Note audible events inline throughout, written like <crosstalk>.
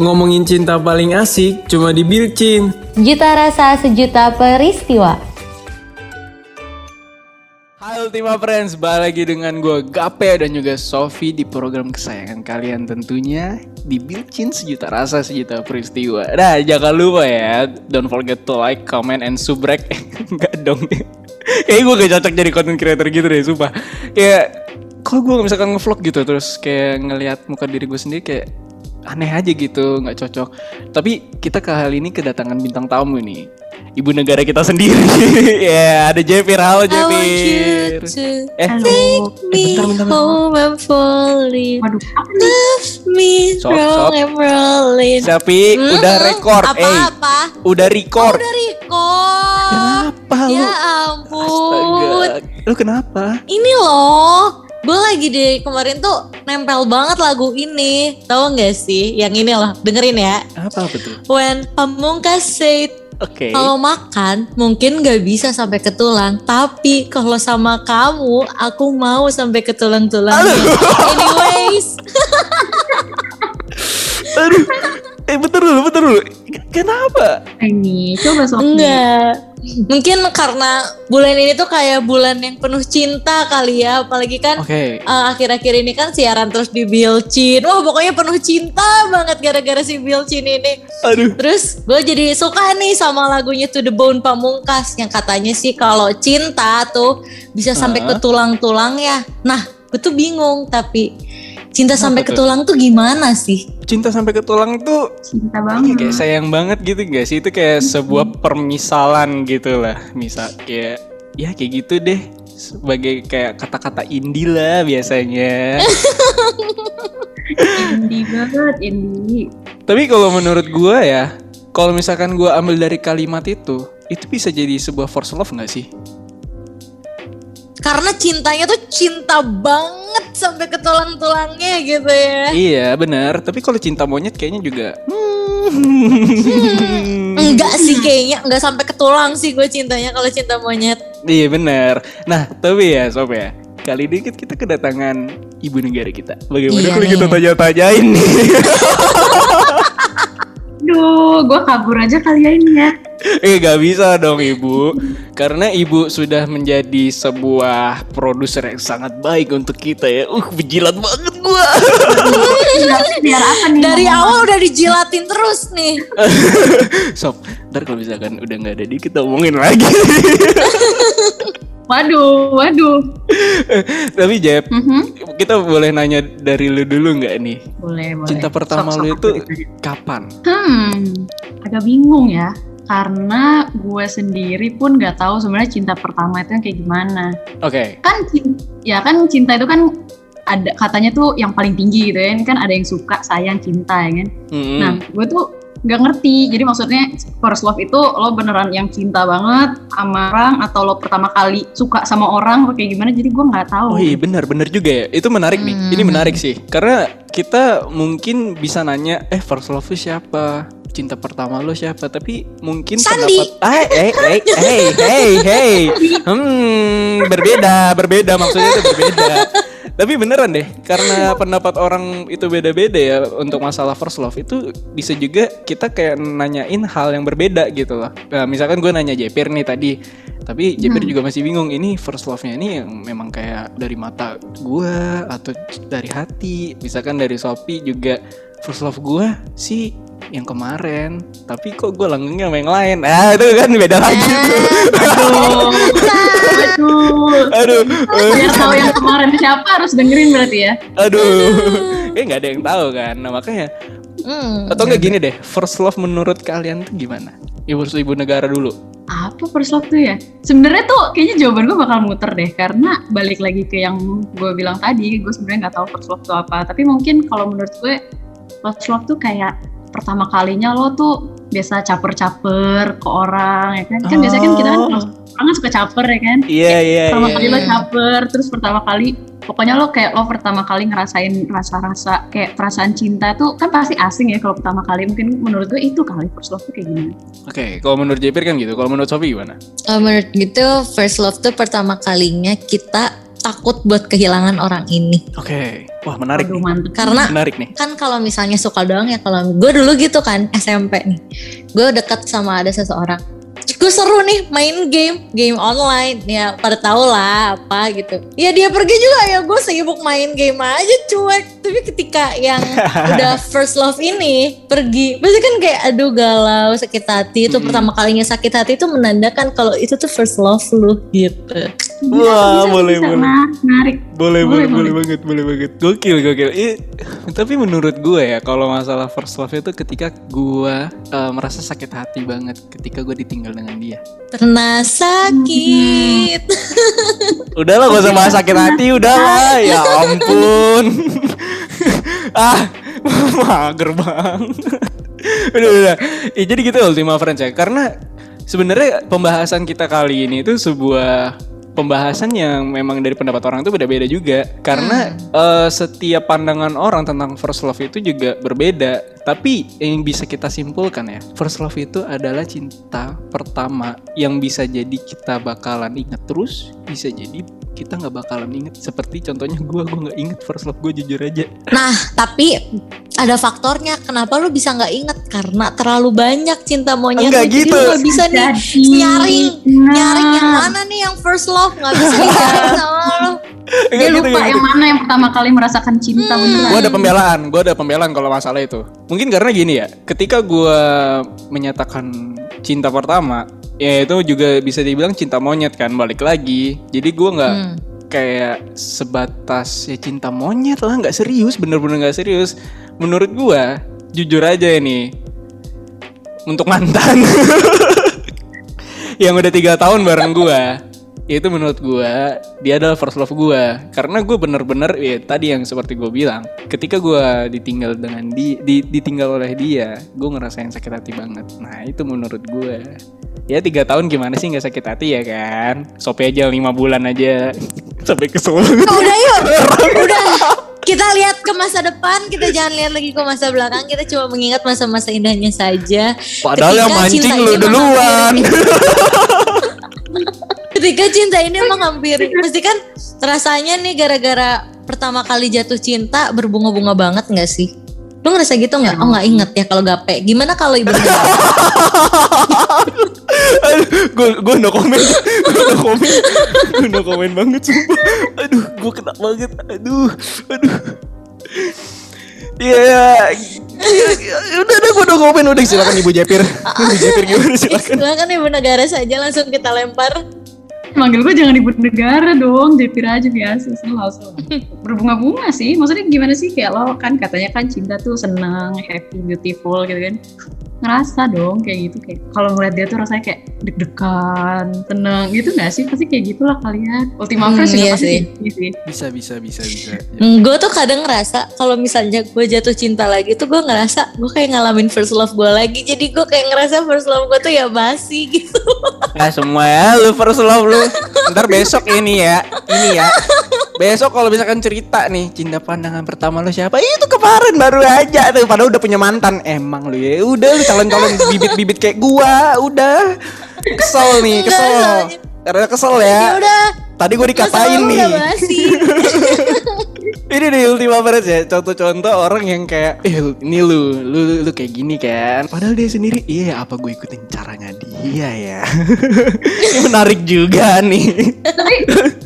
ngomongin cinta paling asik cuma di Bilcin. Juta rasa sejuta peristiwa. Halo Ultima Friends, balik lagi dengan gue Gape dan juga Sofi di program kesayangan kalian tentunya di Bilcin Sejuta Rasa Sejuta Peristiwa. Nah jangan lupa ya, don't forget to like, comment, and subrek. <laughs> Enggak dong. Kayaknya gue gak cocok jadi content creator gitu deh, sumpah. Kayak, kalau gue misalkan ngevlog gitu terus kayak ngelihat muka diri gue sendiri kayak aneh aja gitu, nggak cocok. Tapi kita kali ini kedatangan bintang tamu nih ibu negara kita sendiri. <laughs> ya, yeah, ada Jepir. Halo Jepir. Eh, take me bentar, bentar, bentar. home I'm falling. Waduh, love me so, wrong I'm rolling. Tapi hmm? udah record. Apa eh, apa? Udah record. Oh, udah record. Kenapa lu? Ya ampun. Astaga. Lu kenapa? Ini loh. Gue lagi di kemarin tuh nempel banget lagu ini. Tahu gak sih? Yang ini loh, dengerin ya. Apa betul? When Pamungkas said Oke. Okay. Kalau makan mungkin gak bisa sampai ke tulang, tapi kalau sama kamu aku mau sampai ke tulang-tulang. Anyways. <laughs> Aduh. Eh betul dulu, betul dulu. Kenapa? Ini coba Sofi. Enggak Mungkin karena bulan ini tuh kayak bulan yang penuh cinta kali ya, apalagi kan okay. uh, eh, akhir-akhir ini kan siaran terus di Bilcin. Wah pokoknya penuh cinta banget gara-gara si Bilcin ini. Aduh. Terus gue jadi suka nih sama lagunya To The Bone Pamungkas yang katanya sih kalau cinta tuh bisa sampai uh. ke tulang-tulang ya. Nah gue tuh bingung tapi cinta sampai ke tulang tuh gimana sih? Cinta sampai ke tulang tuh cinta banget. Kayak sayang banget gitu gak sih? Itu kayak sebuah permisalan gitu lah. Misal kayak ya kayak gitu deh. Sebagai kayak kata-kata indie lah biasanya. <laughs> indie banget, indie. Tapi kalau menurut gue ya, kalau misalkan gue ambil dari kalimat itu, itu bisa jadi sebuah force love gak sih? Karena cintanya tuh cinta banget sampai ke tulang-tulangnya gitu ya. Iya benar, tapi kalau cinta monyet kayaknya juga. Hmm, enggak sih kayaknya enggak sampai ke tulang sih gue cintanya kalau cinta monyet. Iya benar. Nah tapi ya sob ya, kali ini kita kedatangan ibu negara kita. Bagaimana iya kalau kita tanya-tanyain nih? <laughs> Duh, gue kabur aja kali ya ini ya. Eh gak bisa dong ibu. Karena ibu sudah menjadi sebuah produser yang sangat baik untuk kita ya. Uh berjilat banget gua. <laughs> Biar apa nih Dari awal udah dijilatin terus nih. <laughs> Sob Ntar kalau misalkan udah gak ada di kita omongin lagi <laughs> Waduh, waduh. <laughs> Tapi Jeb, mm -hmm. kita boleh nanya dari lu dulu nggak nih? Boleh, boleh. Cinta pertama sok, sok, lu itu kapan? Hmm, agak bingung ya. Karena gue sendiri pun nggak tahu sebenarnya cinta pertama itu yang kayak gimana. Oke. Okay. Kan ya kan cinta itu kan ada katanya tuh yang paling tinggi gitu ya. Ini kan ada yang suka, sayang, cinta ya kan. Mm -hmm. Nah, gue tuh nggak ngerti. Jadi maksudnya first love itu lo beneran yang cinta banget sama orang atau lo pertama kali suka sama orang atau kayak gimana? Jadi gue nggak tahu. Oh iya benar benar juga ya. Itu menarik hmm. nih. Ini menarik sih. Karena kita mungkin bisa nanya eh first love itu siapa? Cinta pertama lo siapa? Tapi mungkin Sandi. pendapat ah eh eh hey hey hey. Hmm berbeda berbeda. Maksudnya itu berbeda tapi beneran deh, karena pendapat orang itu beda-beda ya untuk masalah first love itu bisa juga kita kayak nanyain hal yang berbeda gitu loh. Nah, misalkan gue nanya Jepir nih tadi, tapi Jepir hmm. juga masih bingung ini first love-nya ini yang memang kayak dari mata gue atau dari hati. Misalkan dari Shopee juga first love gue sih yang kemarin tapi kok gue langgengnya sama yang lain ah itu kan beda lagi tuh <laughs> aduh aduh. Aduh biar tahu yang kemarin siapa harus dengerin berarti ya. Aduh. Eh nggak ada yang tahu kan. Nah makanya hmm, atau nggak gini deh first love menurut kalian tuh gimana? Ibu ibu negara dulu. Apa first love tuh ya? Sebenarnya tuh kayaknya jawaban gue bakal muter deh karena balik lagi ke yang gue bilang tadi gue sebenarnya nggak tahu first love tuh apa. Tapi mungkin kalau menurut gue first love tuh kayak pertama kalinya lo tuh biasa caper-caper ke orang ya kan? Kan oh. biasanya kan kita kan orang kan suka caper ya kan? Iya yeah, iya yeah, pertama yeah, kali yeah. lo caper terus pertama kali pokoknya lo kayak lo pertama kali ngerasain rasa-rasa kayak perasaan cinta tuh kan pasti asing ya kalau pertama kali. Mungkin menurut gue itu kali first love tuh kayak gimana? Oke okay, kalau menurut Jepir kan gitu. Kalau menurut Sofi gimana? Uh, menurut gitu first love tuh pertama kalinya kita takut buat kehilangan orang ini. Oke. Okay Wah menarik Aduh nih. Karena Menarik nih. kan kalau misalnya suka doang ya kalau gue dulu gitu kan SMP nih. Gue deket sama ada seseorang gue seru nih main game game online ya pada tau lah apa gitu ya dia pergi juga ya gue sibuk main game aja cuek tapi ketika yang <laughs> udah first love ini pergi pasti kan kayak aduh galau sakit hati itu Mm-mm. pertama kalinya sakit hati itu menandakan kalau itu tuh first love lu gitu Wah, boleh, boleh. Nah, menarik. Boleh, boleh, Boleh, boleh, boleh. banget, boleh banget. Gokil, gokil. Ih, tapi menurut gue ya, kalau masalah first love itu ketika gue eh, merasa sakit hati banget ketika gue ditinggal dengan dia. pernah sakit <laughs> Udahlah, gak usah bahas sakit hati, udahlah. Ya ampun. <laughs> ah, <laughs> mager banget. udah, udah. Ya, jadi gitu Ultima Friends ya. Karena sebenarnya pembahasan kita kali ini itu sebuah pembahasan yang memang dari pendapat orang itu beda-beda juga. Karena eh, setiap pandangan orang tentang first love itu juga berbeda. Tapi yang bisa kita simpulkan ya, first love itu adalah cinta pertama yang bisa jadi kita bakalan inget terus, bisa jadi kita nggak bakalan inget. Seperti contohnya gue, gue nggak inget first love gue jujur aja. Nah, tapi ada faktornya. Kenapa lu bisa nggak inget? Karena terlalu banyak cinta monyet. Enggak gitu. lu nggak bisa nih Jadi, nyaring, nah, nyaring yang mana nih yang first love nggak bisa <laughs> dicari sama lu. Dia gitu, lupa nggak yang gitu. mana yang pertama kali merasakan cinta Hmm. beneran. Gue ada pembelaan, gue ada pembelaan kalau masalah itu. Mungkin karena gini ya, ketika gue menyatakan cinta pertama, ya itu juga bisa dibilang cinta monyet kan, balik lagi. Jadi gue nggak Hmm. kayak sebatas ya cinta monyet lah, nggak serius, bener-bener nggak serius. Menurut gue, jujur aja ini, untuk mantan. <laughs> Yang udah tiga tahun bareng gue itu menurut gue dia adalah first love gue karena gue bener-bener ya tadi yang seperti gue bilang ketika gue ditinggal dengan di, di- ditinggal oleh dia gue ngerasain sakit hati banget. Nah itu menurut gue ya tiga tahun gimana sih nggak sakit hati ya kan? Sope aja lima bulan aja. <laughs> Sampai ke Solo Udah yuk, udah. Kita lihat ke masa depan, kita jangan lihat lagi ke masa belakang. Kita cuma mengingat masa-masa indahnya saja. padahal yang Ketika mancing cinta lu duluan <laughs> Ketika cinta ini menghampiri, pasti kan rasanya nih gara-gara pertama kali jatuh cinta berbunga-bunga banget nggak sih? Lu ngerasa gitu nggak? Oh nggak inget ya kalau gape. Gimana kalau ibu gue <laughs> gue no comment gue no comment gue no comment banget sumpah aduh gue kena banget. Aduh aduh. Iya, ya, udah udah gue no comment udah silakan ibu Jepir, <laughs> ibu Jepir gimana silakan. Silakan ibu negara saja langsung kita lempar. Manggil gue jangan ibu negara dong, Jepir aja biasa, selalu selalu. <laughs> Berbunga-bunga sih, maksudnya gimana sih kayak lo kan katanya kan cinta tuh seneng, happy, beautiful gitu kan. Ngerasa dong kayak gitu kayak kalau ngeliat dia tuh rasanya kayak deg-degan, tenang gitu gak sih? Pasti kayak gitulah kalian. Ultima Hmm, juga iya pasti sih. kayak gitu sih. Bisa bisa bisa bisa. gue tuh kadang ngerasa kalau misalnya gue jatuh cinta lagi tuh gue ngerasa gue kayak ngalamin first love gue lagi. Jadi gue kayak ngerasa first love gue tuh ya basi gitu. Nah semua ya lu first love lu. Ntar besok ini ya, ini ya. Besok kalau misalkan cerita nih cinta pandangan pertama lu siapa? Itu kemarin baru aja tuh padahal udah punya mantan. Emang lu ya. Udah lu calon-calon bibit-bibit kayak gua, udah. Kesel nih, kesel. Karena kesel Ya ya. udah. Tadi gue dikatain nih. <laughs> Ini nih Ultima Friends ya. Contoh-contoh orang yang kayak Eh ini lu, lu, lu kayak gini kan. Padahal dia sendiri Iya apa gue ikutin caranya dia ya? <laughs> Ini menarik juga nih. Tapi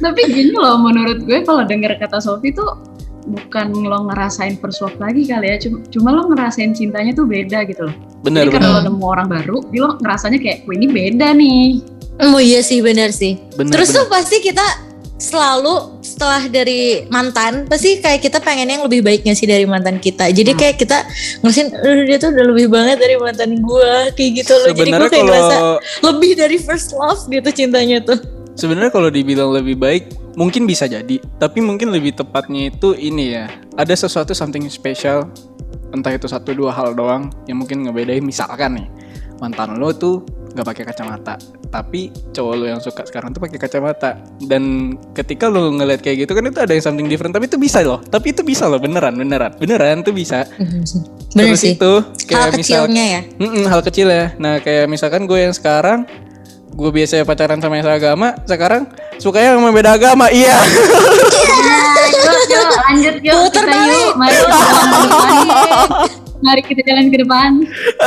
tapi gini loh menurut gue kalau denger kata Sofi tuh bukan lo ngerasain first love lagi kali ya. Cuma, cuma lo ngerasain cintanya tuh beda gitu loh. Bener jadi karena lo nemu orang baru lo ngerasanya kayak wah ini beda nih. Oh iya sih benar sih. Bener, Terus bener. tuh pasti kita selalu setelah dari mantan pasti kayak kita pengen yang lebih baiknya sih dari mantan kita. Jadi Hmm. kayak kita ngerasain "Eh, dia tuh udah lebih banget dari mantan gua kayak gitu loh. Jadi Sebenarnya gue kayak ngerasa kalau lebih dari first love gitu cintanya tuh. Sebenarnya kalau dibilang lebih baik Mungkin bisa jadi Tapi mungkin lebih tepatnya itu ini ya Ada sesuatu something special Entah itu satu dua hal doang Yang mungkin ngebedain Misalkan nih Mantan lo tuh nggak pakai kacamata tapi cowok lo yang suka sekarang tuh pakai kacamata dan ketika lo ngeliat kayak gitu kan itu ada yang something different tapi itu bisa loh tapi itu bisa loh beneran beneran beneran tuh bisa Bener Terus sih. itu Hal kayak misal kecilnya ya. Mm-mm, hal kecil ya. Nah kayak misalkan gue yang sekarang gue biasanya pacaran sama yang seagama, sekarang sukanya sama beda agama. Iya. Nah, itu Yuk lanjut yuk Puter kita balik. yuk. Mari <laughs> Mari kita jalan ke depan.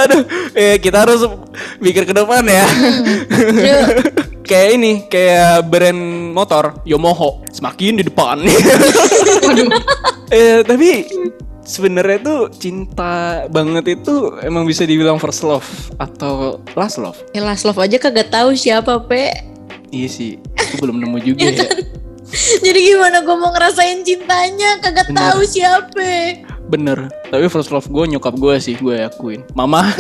Aduh, eh, kita harus mikir ke depan ya. Yuk. <laughs> kayak ini, kayak brand motor Yamaha semakin di depan. Eh, tapi sebenarnya tuh cinta banget itu emang bisa dibilang first love atau last love. Ya last love aja kagak tahu siapa pe. Iya sih, aku belum nemu juga ya. <laughs> Jadi gimana gue mau ngerasain cintanya kagak tahu siapa. Bener, tapi first love gue nyokap gue sih, gue akuin. Mama, <laughs>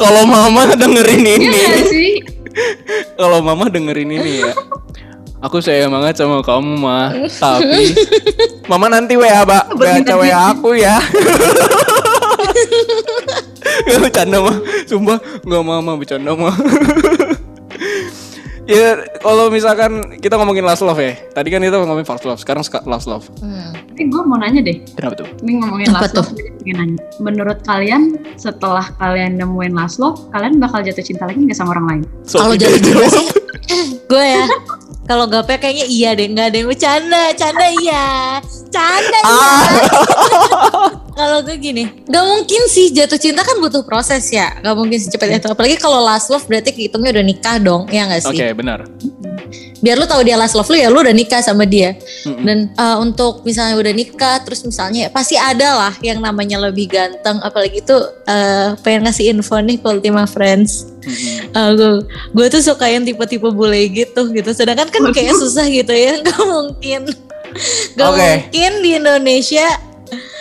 kalau mama dengerin Iya ini, <laughs> kalau mama dengerin ini ya, aku sayang banget sama kamu mah. <laughs> Tapi mama nanti WA mbak, baca WA aku ya. Gak bercanda mah, sumpah gak mama bercanda mah. Ya kalau misalkan kita ngomongin last love ya, tadi kan kita ngomongin first love, sekarang last love. Hmm. Tapi gue mau nanya deh. Kenapa tuh? Ini ngomongin Apa last tuh? love, nanya. Menurut kalian setelah kalian nemuin last love, kalian bakal jatuh cinta lagi nggak sama orang lain? So, Kalau tidak jadi cinta sih, <laughs> gue ya. Kalau gape kayaknya iya deh, nggak ada yang bercanda, canda iya, canda iya. <laughs> Kalau gue gini, gak mungkin sih jatuh cinta kan butuh proses ya, gak mungkin secepat itu. Apalagi kalau last love berarti hitungnya udah nikah dong, ya nggak Oke, sih? benar. Biar lu tahu dia last love lu ya, lu udah nikah sama dia. Dan uh, untuk misalnya udah nikah, terus misalnya pasti ada lah yang namanya lebih ganteng, apalagi tuh uh, pengen ngasih info nih ke Ultima Friends. Mm-mm. gue tuh suka yang tipe-tipe bule gitu gitu. Sedangkan kan kayak <laughs> susah gitu ya, <laughs> nggak mungkin, nggak Oke. mungkin di Indonesia.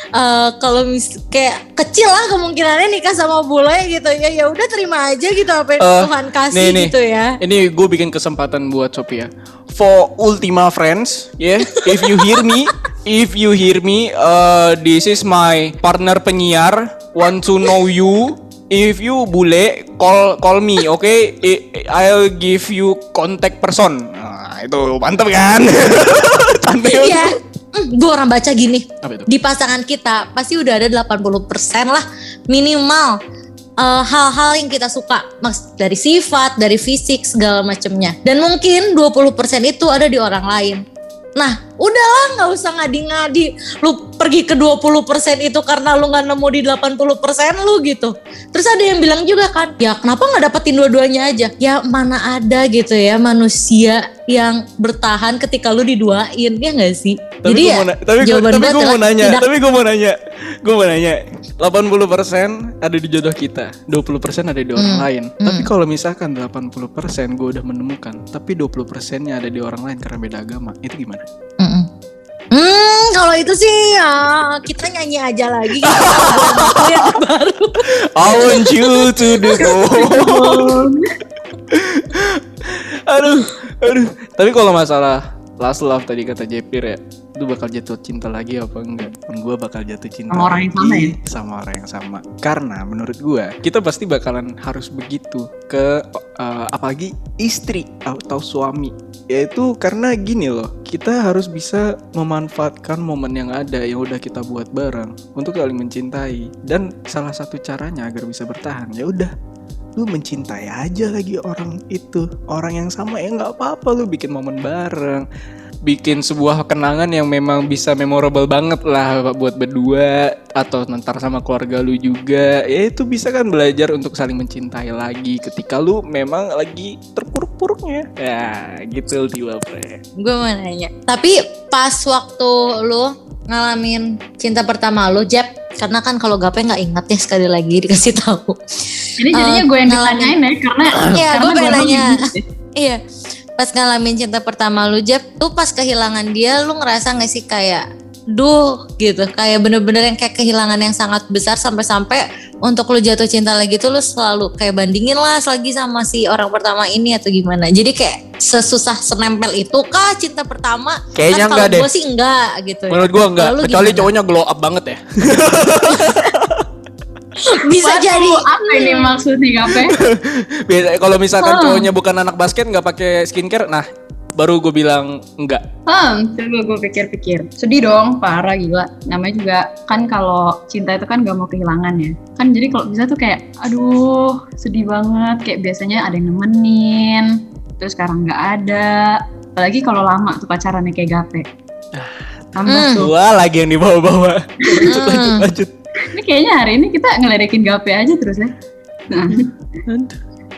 Eh, kalau mis kayak kecil lah kemungkinannya nikah sama bule gitu ya ya udah terima aja gitu apa yang Eh, Tuhan kasih nih, nih. gitu ya Ini gue bikin kesempatan buat Sophia. For Ultima friends, yeah, if you hear me, if you hear me, uh, this is my partner penyiar. Want to know you? If you bule, call call me, okay? I- I'll give you contact person. Nah, itu mantep kan? <laughs> Santai banget. Gue orang baca gini. Di pasangan kita pasti udah ada 80% lah minimal eh, hal-hal yang kita suka. Mas dari sifat, dari fisik segala macemnya. Dan mungkin 20% itu ada di orang lain. Nah, udahlah nggak usah ngadi-ngadi. Lu pergi ke 20% itu karena lu nggak nemu di 80% lu gitu. Terus ada yang bilang juga kan, ya kenapa nggak dapetin dua-duanya aja? Ya mana ada gitu ya manusia yang bertahan ketika lu diduain, ya nggak sih? Tapi Jadi ya, na- tapi gua, jawaban tapi gue gua mau nanya, tidak. tapi gue mau nanya, gue mau nanya, 80% ada di jodoh kita, 20% ada di orang Hmm, lain. hmm. Tapi kalau misalkan 80% gue udah menemukan, tapi 20%-nya ada di orang lain karena beda agama, itu gimana? Mm-mm. Hmm, kalau itu sih ya kita nyanyi aja lagi. Kita ngobrol <laughs> yang baru. I want you to do <laughs> aduh, aduh. Tapi kalau masalah last love tadi kata Jepir ya, itu bakal jatuh cinta lagi apa enggak? Gue bakal jatuh cinta Sama orang yang sama ya? Sama orang yang sama. Karena menurut gue, kita pasti bakalan harus begitu ke eh, apalagi istri atau suami. Yaitu karena gini loh, kita harus bisa memanfaatkan momen yang ada yang udah kita buat bareng untuk saling mencintai. Dan salah satu caranya agar bisa bertahan, ya udah lu mencintai aja lagi orang itu orang yang sama ya nggak apa-apa lu bikin momen bareng bikin sebuah kenangan yang memang bisa memorable banget lah buat berdua atau ntar sama keluarga lu juga ya itu bisa kan belajar untuk saling mencintai lagi ketika lu memang lagi terpuruk-puruknya ya gitu tiba Gue mau nanya. Tapi pas waktu lu ngalamin cinta pertama lu, Jeb, karena kan kalau gape nggak ingat ya sekali lagi dikasih tahu. Ini jadinya Eh, gue yang ngalamin- ditanyain ya karena Iya, karena gue pengen nanya. yang gitu. Iya. Pas ngalamin cinta pertama lu, Jeb, tuh pas kehilangan dia, lu ngerasa gak sih kayak, duh gitu, kayak bener-bener yang kayak kehilangan yang sangat besar sampai-sampai untuk lu jatuh cinta lagi tuh lu selalu kayak bandingin lah lagi sama si orang pertama ini atau gimana. Jadi kayak sesusah senempel itu kah cinta pertama? Kayaknya kan enggak deh. gue sih enggak gitu. ya. menurut gua enggak kecuali cowoknya glow up banget ya <laughs> Bisa Waduh, jadi. apa ini maksudnya Gape? <laughs> Biasa kalau misalkan Oh. cowoknya bukan anak basket nggak pakai skincare nah baru gue bilang enggak Hmm, coba gue pikir-pikir. Sedih dong, parah gila. Namanya juga kan kalau cinta itu kan gak mau kehilangan ya. Kan jadi kalau bisa tuh kayak, aduh sedih banget. Kayak biasanya ada yang nemenin, terus sekarang nggak ada. Apalagi kalau lama tuh pacarannya kayak gape. Tambah Hmm. tuh. Dua lagi yang dibawa-bawa. <laughs> Lanjut, Hmm. lanjut, lanjut. Ini kayaknya hari ini kita ngeledekin gape aja terus ya. Nah,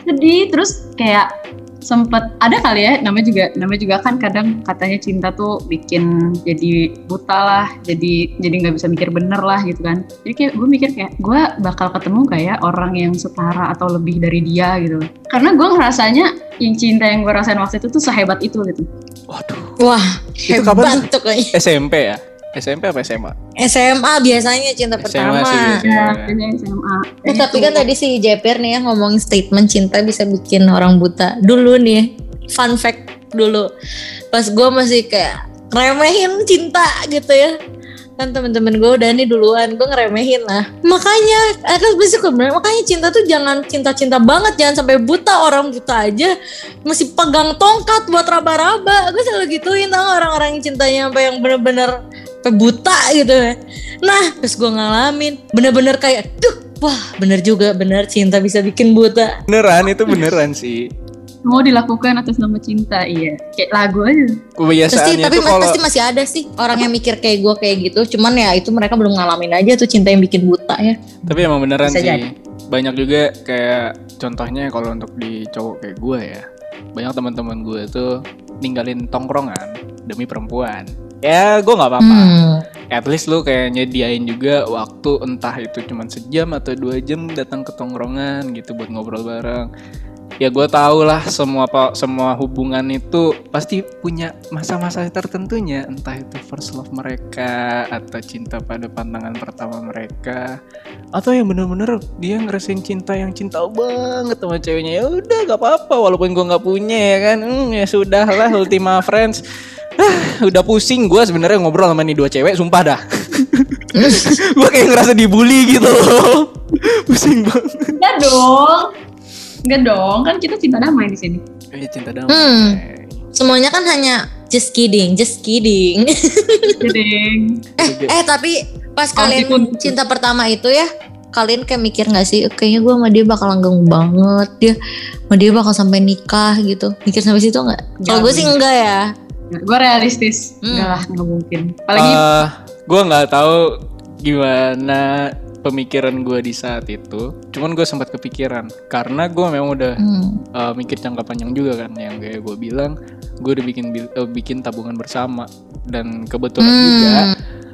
sedih terus kayak sempet ada kali ya namanya juga namanya juga kan kadang katanya cinta tuh bikin jadi buta lah jadi jadi nggak bisa mikir bener lah gitu kan jadi kayak gue mikir kayak gue bakal ketemu kayak orang yang setara atau lebih dari dia gitu karena gue ngerasanya yang cinta yang gue rasain waktu itu tuh sehebat itu gitu Waduh. Wah, Itu kapan hebat tuh kayaknya. SMP ya? SMP apa SMA? SMA biasanya cinta SMA pertama. sih biasanya. ya kayaknya SMA Eh, tapi kan tadi si JPR nih ya ngomongin statement cinta bisa bikin orang buta. Dulu nih, fun fact dulu. Pas gue masih kayak remehin cinta gitu ya. Kan temen-temen gue udah nih duluan, gue ngeremehin lah. Makanya, bisa gue bilang, makanya cinta tuh jangan cinta-cinta banget, jangan sampai buta. Orang buta aja masih pegang tongkat buat raba-raba. Gue selalu gituin tau orang-orang yang cintanya sampai yang bener-bener sampai buta gitu ya. Nah, terus gue ngalamin bener-bener kayak, duh, wah bener juga, bener cinta bisa bikin buta. Beneran itu beneran sih. mau dilakukan atas nama cinta iya kayak lagu aja Pasti, Kebiasaannya tapi tuh kalau pasti masih ada sih orang yang mikir kayak gue kayak gitu. Cuman ya itu mereka belum ngalamin aja tuh cinta yang bikin buta ya. tapi emang beneran Bisa sih. jadi. Banyak juga kayak contohnya kalau untuk di cowok kayak gue ya. Banyak teman-teman gue tuh ninggalin tongkrongan demi perempuan. Ya gue nggak apa-apa. Hmm. At least lu kayak nyediain juga waktu entah itu cuma sejam atau dua jam datang ke tongkrongan gitu buat ngobrol bareng. Ya gue tau lah semua semua hubungan itu pasti punya masa-masa tertentunya entah itu first love mereka atau cinta pada pandangan pertama mereka atau yang bener-bener dia ngerasain cinta yang cinta banget sama ceweknya ya udah gak apa-apa walaupun gue nggak punya ya kan Hmm, ya sudah lah Ultima Friends <laughs> udah pusing gue sebenarnya ngobrol sama nih dua cewek sumpah dah <laughs> gue kayak ngerasa dibully gitu loh <laughs> pusing banget enggak dong enggak dong kan kita cinta damai di sini eh cinta damai Hmm. Semuanya kan hanya just kidding, just kidding. jadi eh tapi pas Oh, kalian dipun- cinta pertama itu ya, kalian kayak mikir gak sih, kayaknya gue sama dia bakal langgeng banget, dia sama dia bakal sampai nikah gitu. Mikir sampai situ nggak? Kalau gue sih enggak ya. Gue realistis. Hmm. enggak lah nggak mungkin. Apalagi gue nggak tahu gimana pemikiran gue di saat itu. Cuman gue sempat kepikiran. Karena gue memang udah Hmm. uh, mikir jangka panjang juga kan. Yang kayak gue bilang gue udah bikin uh, bikin tabungan bersama. Dan kebetulan Hmm. juga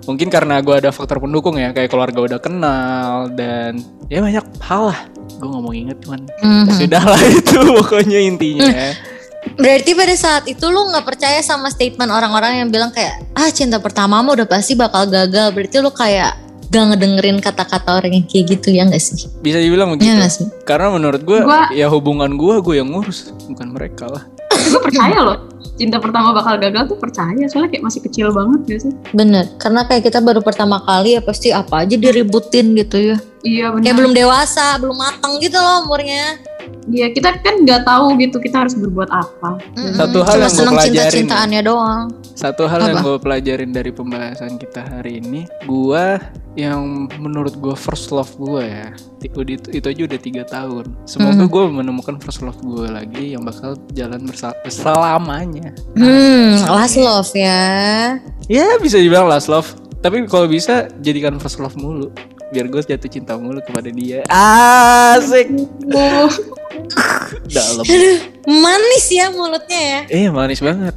mungkin karena gue ada faktor pendukung ya. Kayak keluarga udah kenal dan ya banyak hal lah. Gue nggak mau inget cuman Mhm. sudah lah <laughs> itu pokoknya intinya Berarti pada saat itu lu nggak percaya sama statement orang-orang yang bilang kayak ah cinta pertama mah udah pasti bakal gagal. Berarti lu kayak gak ngedengerin kata-kata orang yang kayak gitu ya gak sih? bisa dibilang Ya begitu gak sih? karena menurut gue Gua- ya hubungan gue gue yang ngurus bukan mereka lah <laughs> gue percaya loh cinta pertama bakal gagal tuh percaya soalnya kayak masih kecil banget gak sih Bener, karena kayak kita baru pertama kali ya pasti apa aja diributin gitu ya. iya Kayak benar belum dewasa, belum matang gitu loh umurnya. Iya kita kan nggak tahu gitu kita harus berbuat apa Mm-mm. Satu hal Cuma yang seneng pelajarin cinta-cintaannya doang. Satu hal yang Apa? gue pelajarin dari pembahasan kita hari ini, gue yang menurut gue first love gue ya, itu, itu aja udah tiga tahun. Semoga Hmm. gue menemukan first love gue lagi yang bakal jalan bersa- selamanya. Hmm, last love ya. Ya bisa dibilang last love, tapi kalau bisa jadikan first love mulu, biar gue jatuh cinta mulu kepada dia. Asik, oh dalam. Aduh, manis ya mulutnya ya. Eh manis banget.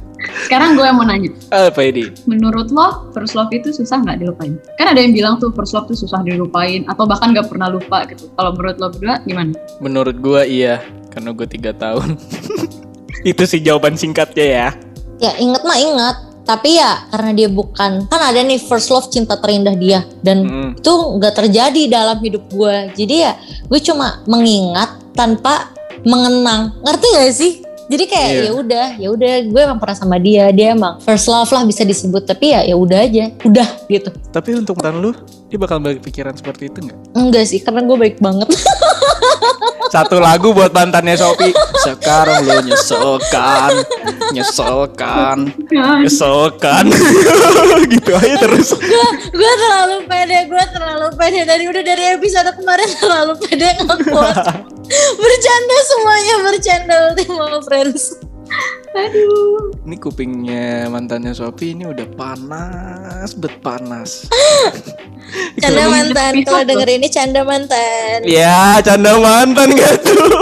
sekarang gue mau nanya Apa ini? menurut lo first love itu susah nggak dilupain kan ada yang bilang tuh first love tuh susah dilupain atau bahkan nggak pernah lupa gitu kalau menurut lo berdua gimana Menurut gue iya, karena gue tiga tahun. <laughs> itu sih jawaban singkatnya ya. Ya inget mah inget. Tapi ya karena dia bukan kan ada nih first love cinta terindah dia dan Mm. itu nggak terjadi dalam hidup gue. Jadi ya gue cuma mengingat tanpa mengenang. Ngerti gak sih? Jadi kayak Iya. ya udah, ya udah gue emang pernah sama dia, dia emang first love lah bisa disebut. Tapi ya ya udah aja, udah gitu. Tapi untuk mantan lu, dia bakal balik pikiran seperti itu nggak? Enggak sih, karena gue baik banget. <laughs> Satu lagu buat mantannya Sopi. Sekarang lu nyeselkan, nyeselkan, nyeselkan. <laughs> gitu aja terus. gue terlalu pede, gue terlalu pede dari udah dari episode kemarin terlalu pede ngekuat. <laughs> bercanda semuanya bercanda Ultima Friends. Aduh. Ini kupingnya mantannya Sophie ini udah panas, bet panas. <laughs> Canda mantan, kalau denger ini canda mantan. Ya, canda mantan gak tuh?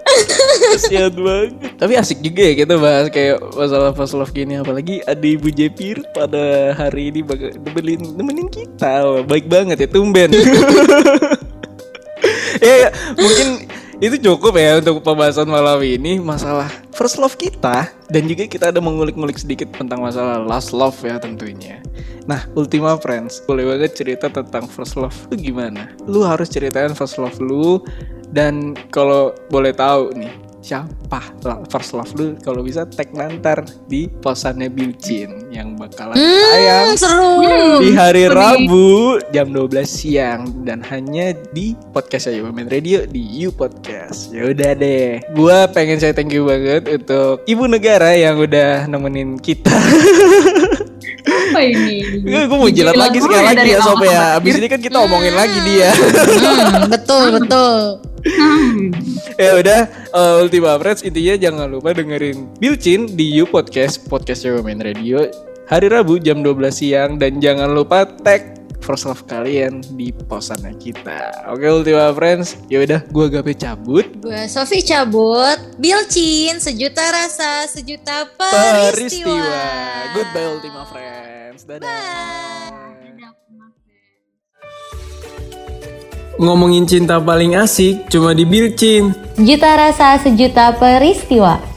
<laughs> Kasian banget. Tapi asik juga ya kita bahas kayak masalah first love gini. Apalagi ada Ibu Jepir pada hari ini bakal nemenin, nemenin kita. Baik banget ya, tumben. <laughs> ya, ya, mungkin itu cukup ya untuk pembahasan malam ini masalah first love kita dan juga kita ada mengulik-ngulik sedikit tentang masalah last love ya tentunya. Nah, Ultima Friends, boleh banget cerita tentang first love lu gimana? Lu harus ceritain first love lu dan kalau boleh tahu nih siapa first love lu kalau bisa tag nantar di posannya Bilcin yang bakalan tayang Hmm, seru. di hari Sedih. Rabu jam 12 siang dan hanya di podcast saya Women Radio di You Podcast. Ya udah deh. Gua pengen saya thank you banget untuk Ibu Negara yang udah nemenin kita. Apa ini? gue mau jilat lagi sekali ya lagi ya sob ya. Abis ini kan kita omongin lagi dia. Hmm, betul, betul. Hmm. ya udah uh, Ultima Friends intinya jangan lupa dengerin Bilcin di You Podcast Podcast Women Radio hari Rabu jam 12 siang dan jangan lupa tag first love kalian di posannya kita. Oke Ultima Friends, ya udah gua gape cabut. Gue Sofi cabut, Bilcin, sejuta rasa, sejuta Peristiwa. peristiwa. Goodbye Ultima Friends. Dadah. Ngomongin cinta paling asik cuma di Bilcin. Sejuta rasa, sejuta peristiwa.